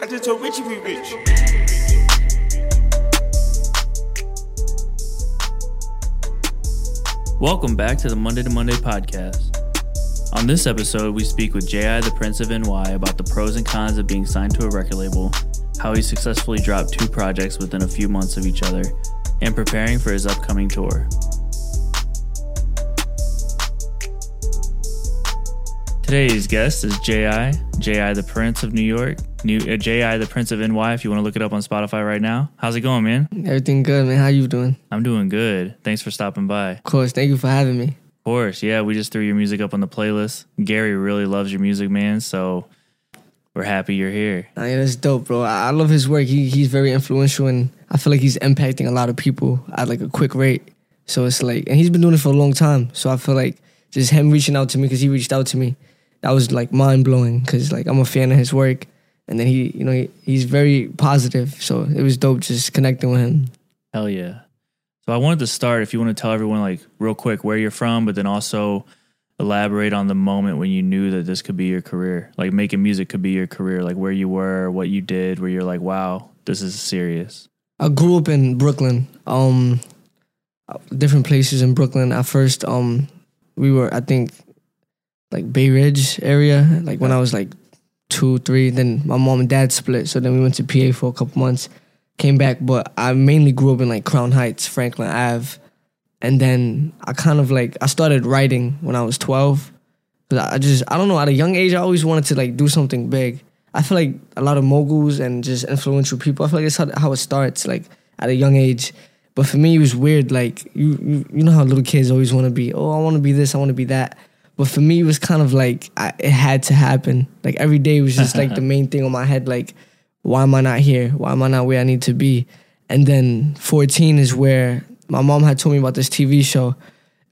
I just told Richie we rich. Welcome back to the Monday to Monday podcast. On this episode, we speak with J.I. the Prince of NY about the pros and cons of being signed to a record label, how he successfully dropped two projects within a few months of each other, and preparing for his upcoming tour. Today's guest is J.I. J.I. the Prince of New York, New uh, J.I. the Prince of NY. If you want to look it up on Spotify right now, how's it going, man? Everything good, man. How you doing? I'm doing good. Thanks for stopping by. Of course. Thank you for having me. Of course, yeah. We just threw your music up on the playlist. Gary really loves your music, man. So we're happy you're here. Nah, yeah, that's dope, bro. I, I love his work. He he's very influential, and I feel like he's impacting a lot of people at like a quick rate. So it's like, and he's been doing it for a long time. So I feel like just him reaching out to me because he reached out to me, that was like mind blowing. Because like I'm a fan of his work, and then he, you know, he, he's very positive. So it was dope just connecting with him. Hell yeah. So I wanted to start if you want to tell everyone like real quick where you're from, but then also elaborate on the moment when you knew that this could be your career. Like making music could be your career, like where you were, what you did, where you're like, wow, this is serious. I grew up in Brooklyn. Um, different places in Brooklyn. At first, um, we were I think like Bay Ridge area. Like when I was like two, three. Then my mom and dad split, so then we went to PA for a couple months. Came back, but I mainly grew up in like Crown Heights, Franklin Ave, and then I kind of like I started writing when I was twelve. Cause I just I don't know at a young age I always wanted to like do something big. I feel like a lot of moguls and just influential people. I feel like it's how, how it starts like at a young age. But for me, it was weird. Like you, you, you know how little kids always want to be. Oh, I want to be this. I want to be that. But for me, it was kind of like I, it had to happen. Like every day was just like the main thing on my head. Like, why am I not here? Why am I not where I need to be? And then 14 is where my mom had told me about this TV show.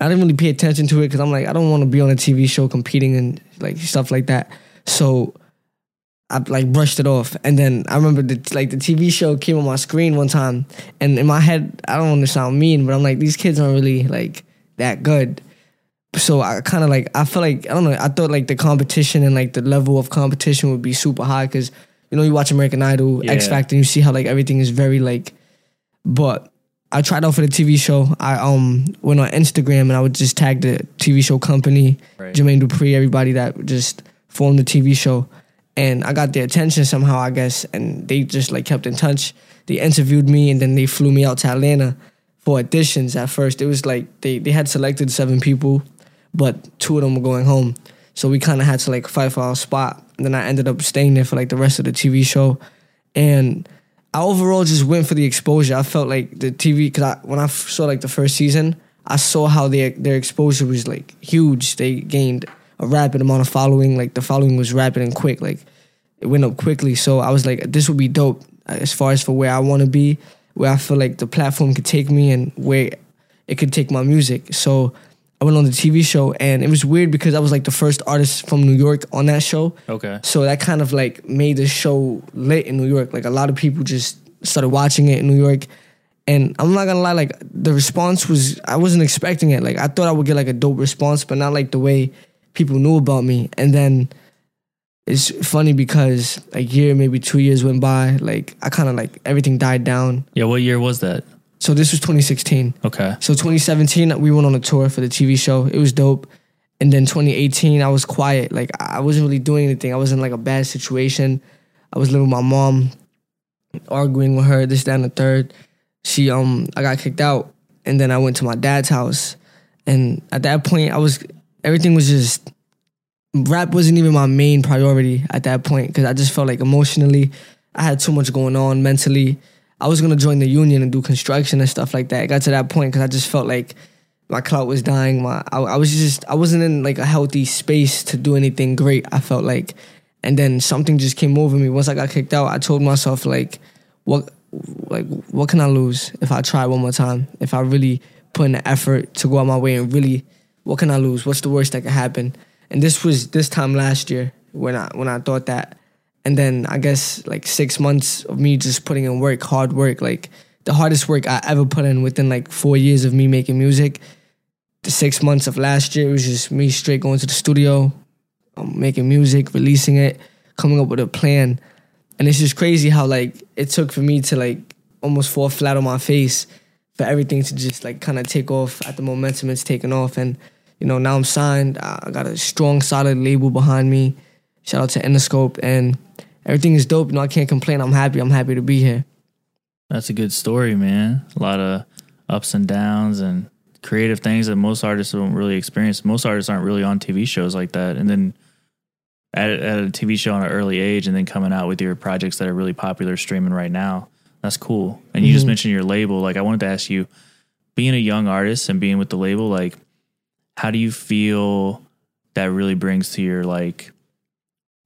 I didn't really pay attention to it because I'm like, I don't want to be on a TV show competing and like stuff like that. So I like brushed it off, and then I remember the like the TV show came on my screen one time, and in my head, I don't want to sound mean, but I'm like, these kids aren't really like that good. So I kind of like I feel like I don't know. I thought like the competition and like the level of competition would be super high because you know you watch American Idol, X Factor, and you see how like everything is very like. But I tried out for the TV show. I um went on Instagram and I would just tag the TV show company, Right. Jermaine Dupri, everybody that just formed the TV show, and I got their attention somehow, I guess, and they just like kept in touch. They interviewed me and then they flew me out to Atlanta for auditions. At first, it was like they they had selected seven people, but two of them were going home, so we kind of had to like fight for our spot. And then I ended up staying there for like the rest of the TV show, and I overall just went for the exposure. I felt like the TV because I, when I saw like the first season, I saw how their their exposure was like huge. They gained a rapid amount of following. Like the following was rapid and quick. Like it went up quickly. So I was like, this would be dope uh, as far as for where I want to be, where I feel like the platform could take me and where it could take my music. So I went on the TV show and it was weird because I was like the first artist from New York on that show. Okay. So that kind of like made the show lit in New York. Like a lot of people just started watching it in New York. And I'm not gonna lie, like the response was I wasn't expecting it. Like I thought I would get like a dope response, but not like the way people knew about me. And then it's funny because a year, maybe two years went by, like I kinda like everything died down. Yeah, what year was that? So this was 2016. Okay. So 2017, we went on a tour for the TV show. It was dope. And then 2018, I was quiet. Like I wasn't really doing anything. I was in like a bad situation. I was living with my mom, arguing with her, this, that, and the third. She um I got kicked out. And then I went to my dad's house. And at that point, I was everything was just rap wasn't even my main priority at that point because I just felt like emotionally I had too much going on mentally. I was gonna join the union and do construction and stuff like that. Got to that point because I just felt like my clout was dying. My I, I was just I wasn't in like a healthy space to do anything great. I felt like, and then something just came over me. Once I got kicked out, I told myself like, what like what can I lose if I try one more time? If I really put in the effort to go out my way and really, what can I lose? What's the worst that could happen? And this was this time last year when I when I thought that. And then I guess like six months of me just putting in work, hard work, like the hardest work I ever put in within like four years of me making music. the six months of last year, was just me straight going to the studio, um, making music, releasing it, coming up with a plan. And it's just crazy how like it took for me to like almost fall flat on my face for everything to just like kind of take off at the momentum it's taken off. And you know now I'm signed. I got a strong, solid label behind me. Shout out to Interscope and everything is dope. You know I can't complain. I'm happy. I'm happy to be here. That's a good story, man. A lot of ups and downs and creative things that most artists don't really experience. Most artists aren't really on TV shows like that. And then at, at a TV show on an early age and then coming out with your projects that are really popular streaming right now. That's cool. And you just Mhm. mentioned your label. Like I wanted to ask you, being a young artist and being with the label, like how do you feel that really brings to your like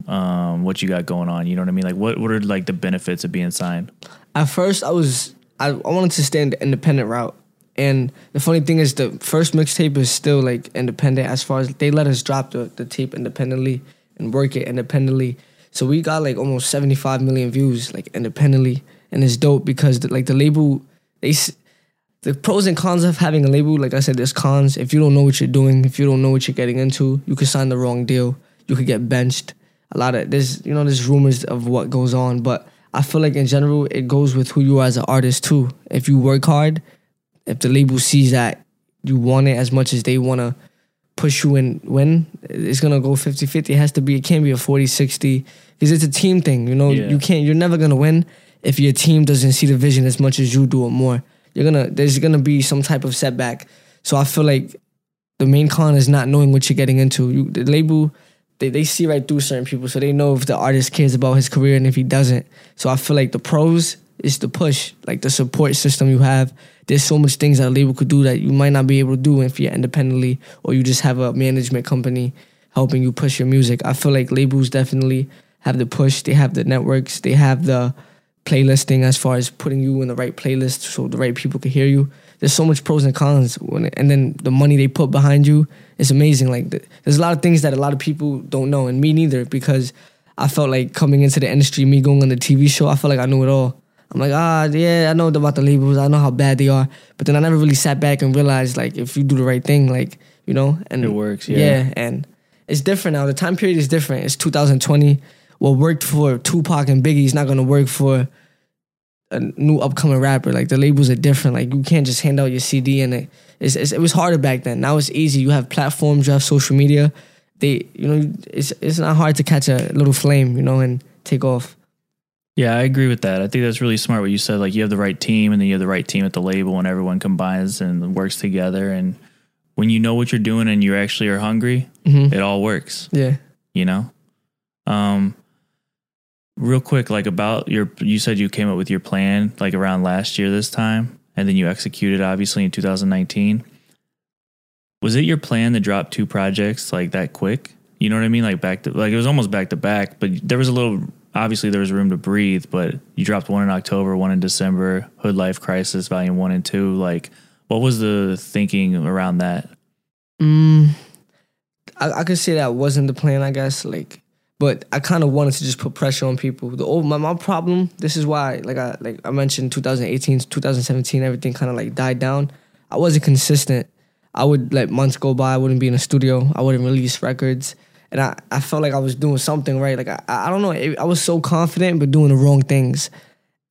um what you got going on? You know what I mean? Like what what are like the benefits of being signed? At first, I was I, I wanted to stay in the independent route, and the funny thing is, the first mixtape is still like independent as far as they let us drop the, the tape independently and work it independently. So we got like almost seventy five million views like independently, and it's dope because the, like the label they. The pros and cons of having a label, like I said, there's cons. If you don't know what you're doing, if you don't know what you're getting into, you could sign the wrong deal. You could get benched. A lot of there's you know there's rumors of what goes on, but I feel like in general it goes with who you are as an artist too. If you work hard, if the label sees that you want it as much as they want to push you and win, it's gonna go 50-50. It has to be. It can't be a 40-60 because it's a team thing. You know, Yeah. you can't. You're never gonna win if your team doesn't see the vision as much as you do or more. You're gonna. There's gonna be some type of setback. So I feel like the main con is not knowing what you're getting into. You, the label, they, they see right through certain people, so they know if the artist cares about his career and if he doesn't. So I feel like the pros is the push, like the support system you have. There's so much things that a label could do that you might not be able to do if you're independently or you just have a management company helping you push your music. I feel like labels definitely have the push. They have the networks. They have the playlisting as far as putting you in the right playlist so the right people can hear you. There's so much pros and cons, when and then the money they put behind you is amazing. Like th- there's a lot of things that a lot of people don't know, and me neither, because I felt like coming into the industry, me going on the TV show, I felt like I knew it all. I'm like, ah, yeah, I know about the labels, I know how bad they are, but then I never really sat back and realized like if you do the right thing, like you know, and It works, yeah. yeah, and it's different now. The time period is different. It's 2020. What worked for Tupac and Biggie is not gonna work for a new upcoming rapper. Like the labels are different. Like you can't just hand out your CD and it. It's, it's, it was harder back then. Now it's easy. You have platforms. You have social media. They, you know, it's it's not hard to catch a little flame, you know, and take off. Yeah, I agree with that. I think that's really smart what you said. Like you have the right team and then you have the right team at the label and everyone combines and works together. And when you know what you're doing and you actually are hungry, Mhm. it all works, Yeah. you know? Um real quick, like about your you said you came up with your plan like around last year this time, and then you executed obviously in 2019. Was it your plan to drop two projects like that quick? You know what I mean? Like back to like it was almost back to back, but there was a little obviously there was room to breathe, but you dropped one in October, one in December, Hood Life Krisis Volume One and Two. Like, what was the thinking around that? Mm, I, I could say that wasn't the plan, I guess. Like, but I kind of wanted to just put pressure on people. The old my, my problem. This is why, like I like I mentioned, 2018, 2017, everything kind of like died down. I wasn't consistent. I would let months go by. I wouldn't be in the studio. I wouldn't release records, and I, I felt like I was doing something right. Like I I don't know. I was so confident, but doing the wrong things.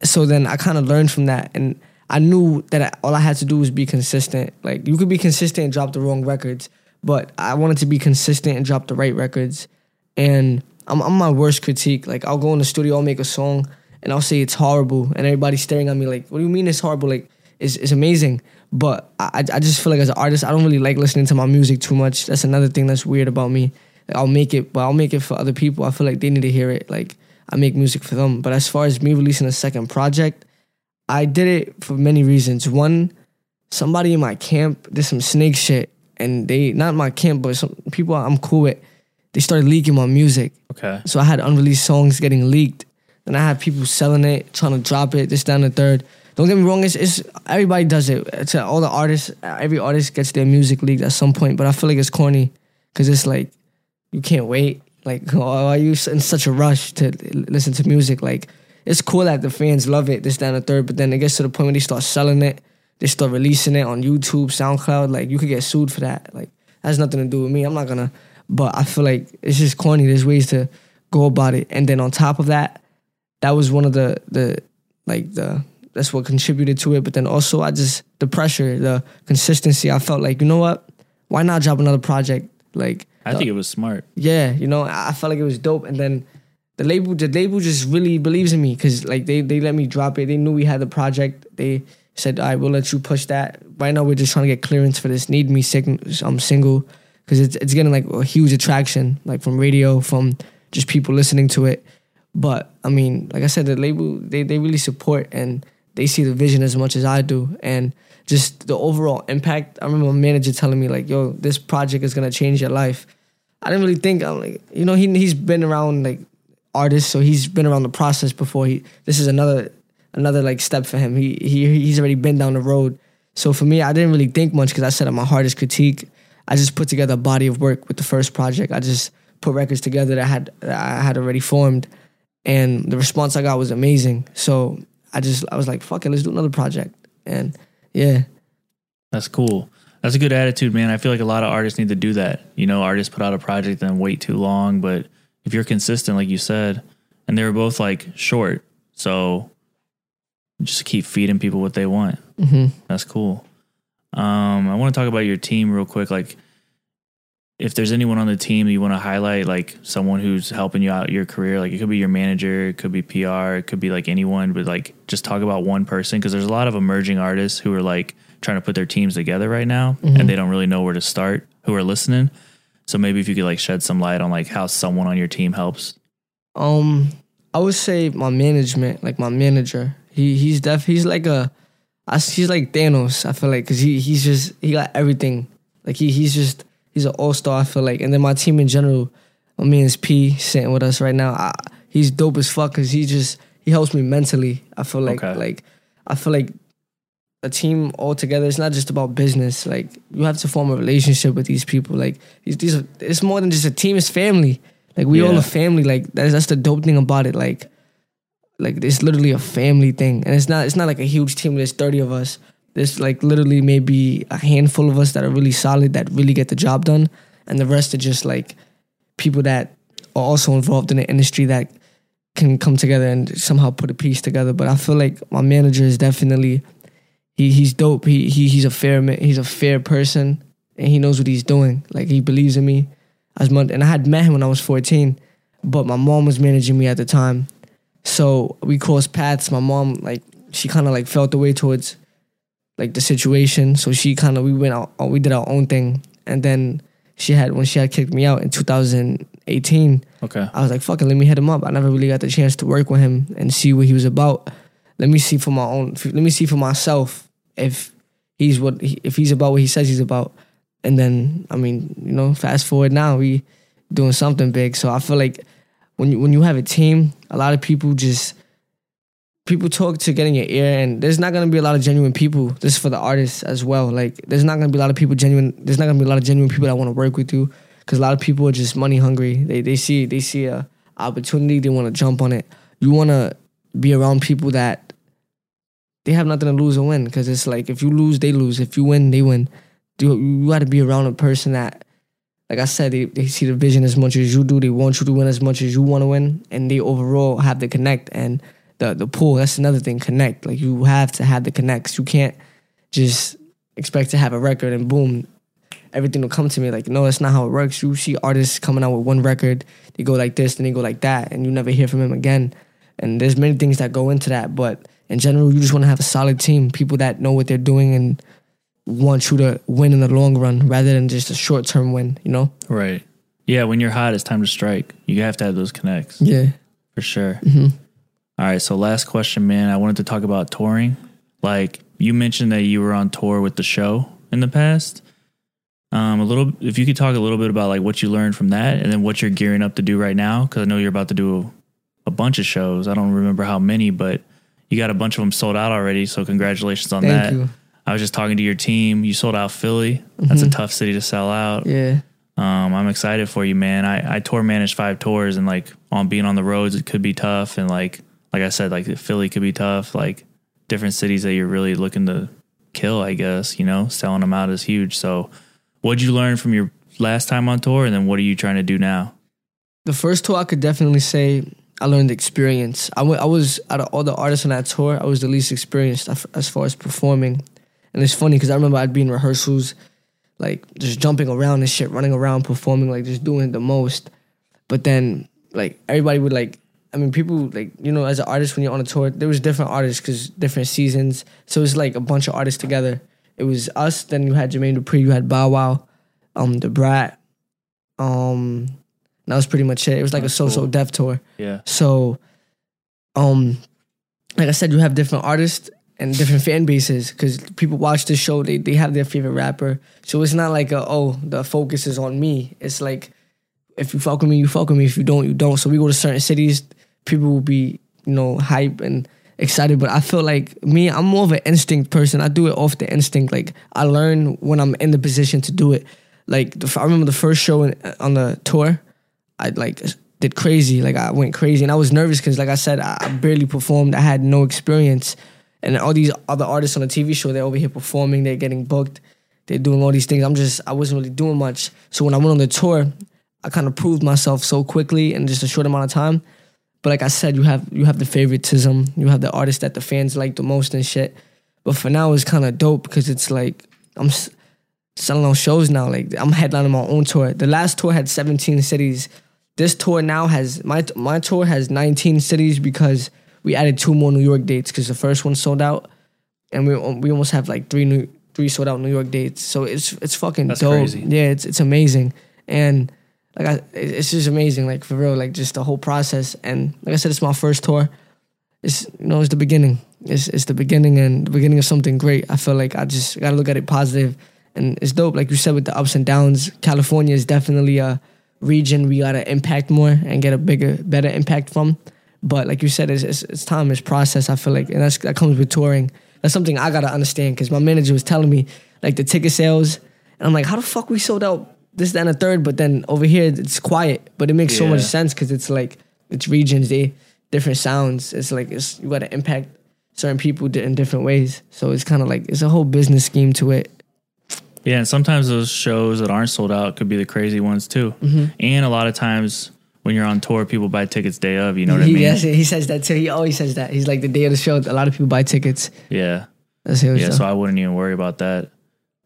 So then I kind of learned from that, and I knew that I, all I had to do was be consistent. Like you could be consistent and drop the wrong records, but I wanted to be consistent and drop the right records. And I'm, I'm my worst critique. Like I'll go in the studio, I'll make a song, and I'll say it's horrible, and everybody's staring at me like, "What do you mean it's horrible? Like it's it's amazing." But I I just feel like as an artist, I don't really like listening to my music too much. That's another thing that's weird about me. Like, I'll make it, but I'll make it for other people. I feel like they need to hear it. Like I make music for them. But as far as me releasing a second project, I did it for many reasons. One, somebody in my camp did some snake shit, and they not my camp, but some people I'm cool with. They started leaking my music, Okay. so I had unreleased songs getting leaked. Then I had people selling it, trying to drop it, this, down the third. Don't get me wrong, it's, it's everybody does it. It's uh, all the artists, every artist gets their music leaked at some point. But I feel like it's corny because it's like you can't wait. Like, why are you in such a rush to listen to music? Like, it's cool that the fans love it, this, down the third. But then it gets to the point where they start selling it. they start releasing it on YouTube, SoundCloud. Like you could get sued for that. Like that has nothing to do with me. I'm not gonna. But I feel like it's just corny. There's ways to go about it. And then on top of that, that was one of the the like the that's what contributed to it. But then also I just the pressure, the consistency. I felt like you know what, why not drop another project? Like I think it was smart. yeah, you know, I felt like it was dope. And then the label, the label just really believes in me because like they they let me drop it. They knew we had the project. They said, "I will let you push that." Right now, we're just trying to get clearance for this "Need Me" sing, um, single because it's it's getting like a huge attraction, like from radio, from just people listening to it. But I mean, like I said, the label they they really support and they see the vision as much as I do, and just the overall impact. I remember my manager telling me like, "Yo, this project is gonna change your life." I didn't really think I'm like, you know, he he's been around like artists, so he's been around the process before. He this is another another like step for him. He he he's already been down the road. So for me, I didn't really think much because I said my hardest critique. I just put together a body of work with the first project. I just put records together that I had that I had already formed, and the response I got was amazing. So I just I was like, fuck it, let's do another project. And yeah, That's cool. That's a good attitude, man. I feel like a lot of artists need to do that. You know, artists put out a project and wait too long, but if you're consistent, like you said, and they were both like short, so just keep feeding people what they want. hmm That's cool. Um, I want to talk about your team real quick. Like, if there's anyone on the team you want to highlight, like someone who's helping you out your career, like it could be your manager, it could be PR, it could be like anyone, but like just talk about one person because there's a lot of emerging artists who are like trying to put their teams together right now and they don't really know where to start who are listening. So maybe if you could like shed some light on like how someone on your team helps. Um, I would say my management, like my manager. He he's def he's like a, I, he's like Thanos. I feel like because he he's just he got everything. Like he he's just he's an all star. I feel like, and then my team in general. My man's P sitting with us right now. I, he's dope as fuck because he just he helps me mentally. I feel like Okay. like I feel like a team all together. It's not just about business. Like you have to form a relationship with these people. Like these, these are, it's more than just a team. It's family. Like we all a family. Like that's that's the dope thing about it. Like like it's literally a family thing, and it's not it's not like a huge team. There's thirty of us. There's like literally maybe a handful of us that are really solid that really get the job done, and the rest are just like people that are also involved in the industry that can come together and somehow put a piece together. But I feel like my manager is definitely he he's dope. He he he's a fair ma- he's a fair person and he knows what he's doing. Like he believes in me as much. And I had met him when I was 14, but my mom was managing me at the time. So we crossed paths. My mom like she kind of like felt the way towards like the situation. So she kind of we went out uh, we did our own thing. And then she had when she had kicked me out in 2018. Okay. I was like, fucking, let me hit him up. I never really got the chance to work with him and see what he was about. Let me see for my own. Let me see for myself if he's what if he's about what he says he's about. And then, I mean, you know, fast forward now, we doing something big. So I feel like when you, when you have a team, a lot of people just people talk to get in your ear, and there's not gonna be a lot of genuine people. This is for the artists as well. Like, there's not gonna be a lot of people genuine. There's not gonna be a lot of genuine people that want to work with you because a lot of people are just money hungry. They they see they see a opportunity, they want to jump on it. You want to be around people that they have nothing to lose or win because it's like if you lose, they lose. If you win, they win. You, you got to be around a person that, like I said, they, they see the vision as much as you do. They want you to win as much as you want to win, and they overall have the connect and the the pull. That's another thing. Connect. Like you have to have the connects. You can't just expect to have a record and boom, everything will come to me. Like, no, that's not how it works. You see artists coming out with one record, they go like this, then they go like that, and you never hear from them again. And there's many things that go into that, but in general, you just want to have a solid team, people that know what they're doing and want you to win in the long run rather than just a short term win. You know? Right. Yeah. When you're hot, it's time to strike. You have to have those connects Yeah. for sure. All right. So last question, man. I wanted to talk about touring. Like you mentioned that you were on tour with the show in the past. Um, a little, if you could talk a little bit about like what you learned from that, and then what you're gearing up to do right now, because I know you're about to do a, a bunch of shows. I don't remember how many, but you got a bunch of them sold out already. So congratulations on Thank that. you. I was just talking to your team. You sold out Philly. That's a tough city to sell out. Yeah. Um, I'm excited for you, man. I, I tour managed five tours and like on being on the roads, it could be tough. And like, like I said, like Philly could be tough, like different cities that you're really looking to kill. I guess you know, selling them out is huge. So, what'd you learn from your last time on tour, and then what are you trying to do now? The first tour, I could definitely say I learned experience. I wa- I was out of all the artists on that tour, I was the least experienced as far as performing. And it's funny because I remember I'd be in rehearsals, like just jumping around and shit, running around, performing, like just doing the most. But then, like everybody would like. I mean, people like you know, as an artist when you're on a tour, there was different artists because different seasons. So it's like a bunch of artists together. It was us. Then you had Jermaine Dupri, you had Bow Wow, um, Da Brat, um, that was pretty much it. It was like That's a so-so cool. death tour. Yeah, So, um, like I said, you have different artists and different fan bases because people watch the show. They they have their favorite rapper. So it's not like a, oh the focus is on me. It's like if you fuck with me, you fuck with me. If you don't, you don't. So we go to certain cities. People will be you know hype and excited. But I feel like me, I'm more of an instinct person. I do it off the instinct. Like I learn when I'm in the position to do it. Like the, I remember the first show in, on the tour. I like did crazy. Like I went crazy, and I was nervous because, like I said, I I barely performed. I had no experience, and all these other artists on the TV show, they're over here performing. They're getting booked. They're doing all these things. I'm just, I wasn't really doing much. So when I went on the tour, I kind of proved myself so quickly in just a short amount of time. But like I said, you have you have the favoritism. You have the artist that the fans like the most and shit. But for now, it's kind of dope because it's like I'm selling on shows now. Like I'm headlining my own tour. The last tour had 17 cities. This tour now has my my tour has 19 cities because we added two more New York dates because the first one sold out, and we we almost have like three new three sold out New York dates. So it's it's fucking That's dope. crazy. Yeah, it's it's amazing, and like I, it's just amazing. Like for real, like just the whole process. And like I said, it's my first tour. It's you know it's the beginning. It's it's the beginning and the beginning of something great. I feel like I just gotta look at it positive, and it's dope. Like you said, with the ups and downs, California is definitely a region we gotta impact more and get a bigger, better impact from. But like you said, it's it's, it's time, it's process. I feel like, and that's that comes with touring. That's something I gotta understand because my manager was telling me like the ticket sales, and I'm like, how the fuck we sold out this, that, and a third, but then over here it's quiet, but it makes so much sense because it's like it's regions, they different sounds. It's like it's you gotta impact certain people in different ways. So it's kind of like it's a whole business scheme to it. yeah, and sometimes those shows that aren't sold out could be the crazy ones too. Mm-hmm. And a lot of times when you're on tour, people buy tickets day of. You know what I mean? yes, he says that too. He always says that. He's like the day of the show. A lot of people buy tickets. Yeah, That's it. yeah. So I wouldn't even worry about that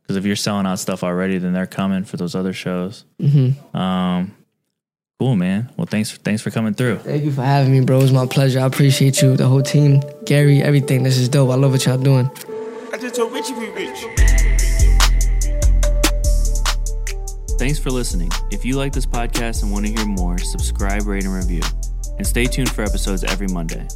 because if you're selling out stuff already, then they're coming for those other shows. Mm-hmm. Um, cool, man. Well, thanks for thanks for coming through. Thank you for having me, bro. It was my pleasure. I appreciate you, the whole team, Gary, everything. This is dope. I love what y'all doing. I just told Richie we rich. Thanks for listening. If you like this podcast and want to hear more, subscribe, rate, and review. And stay tuned for episodes every Monday.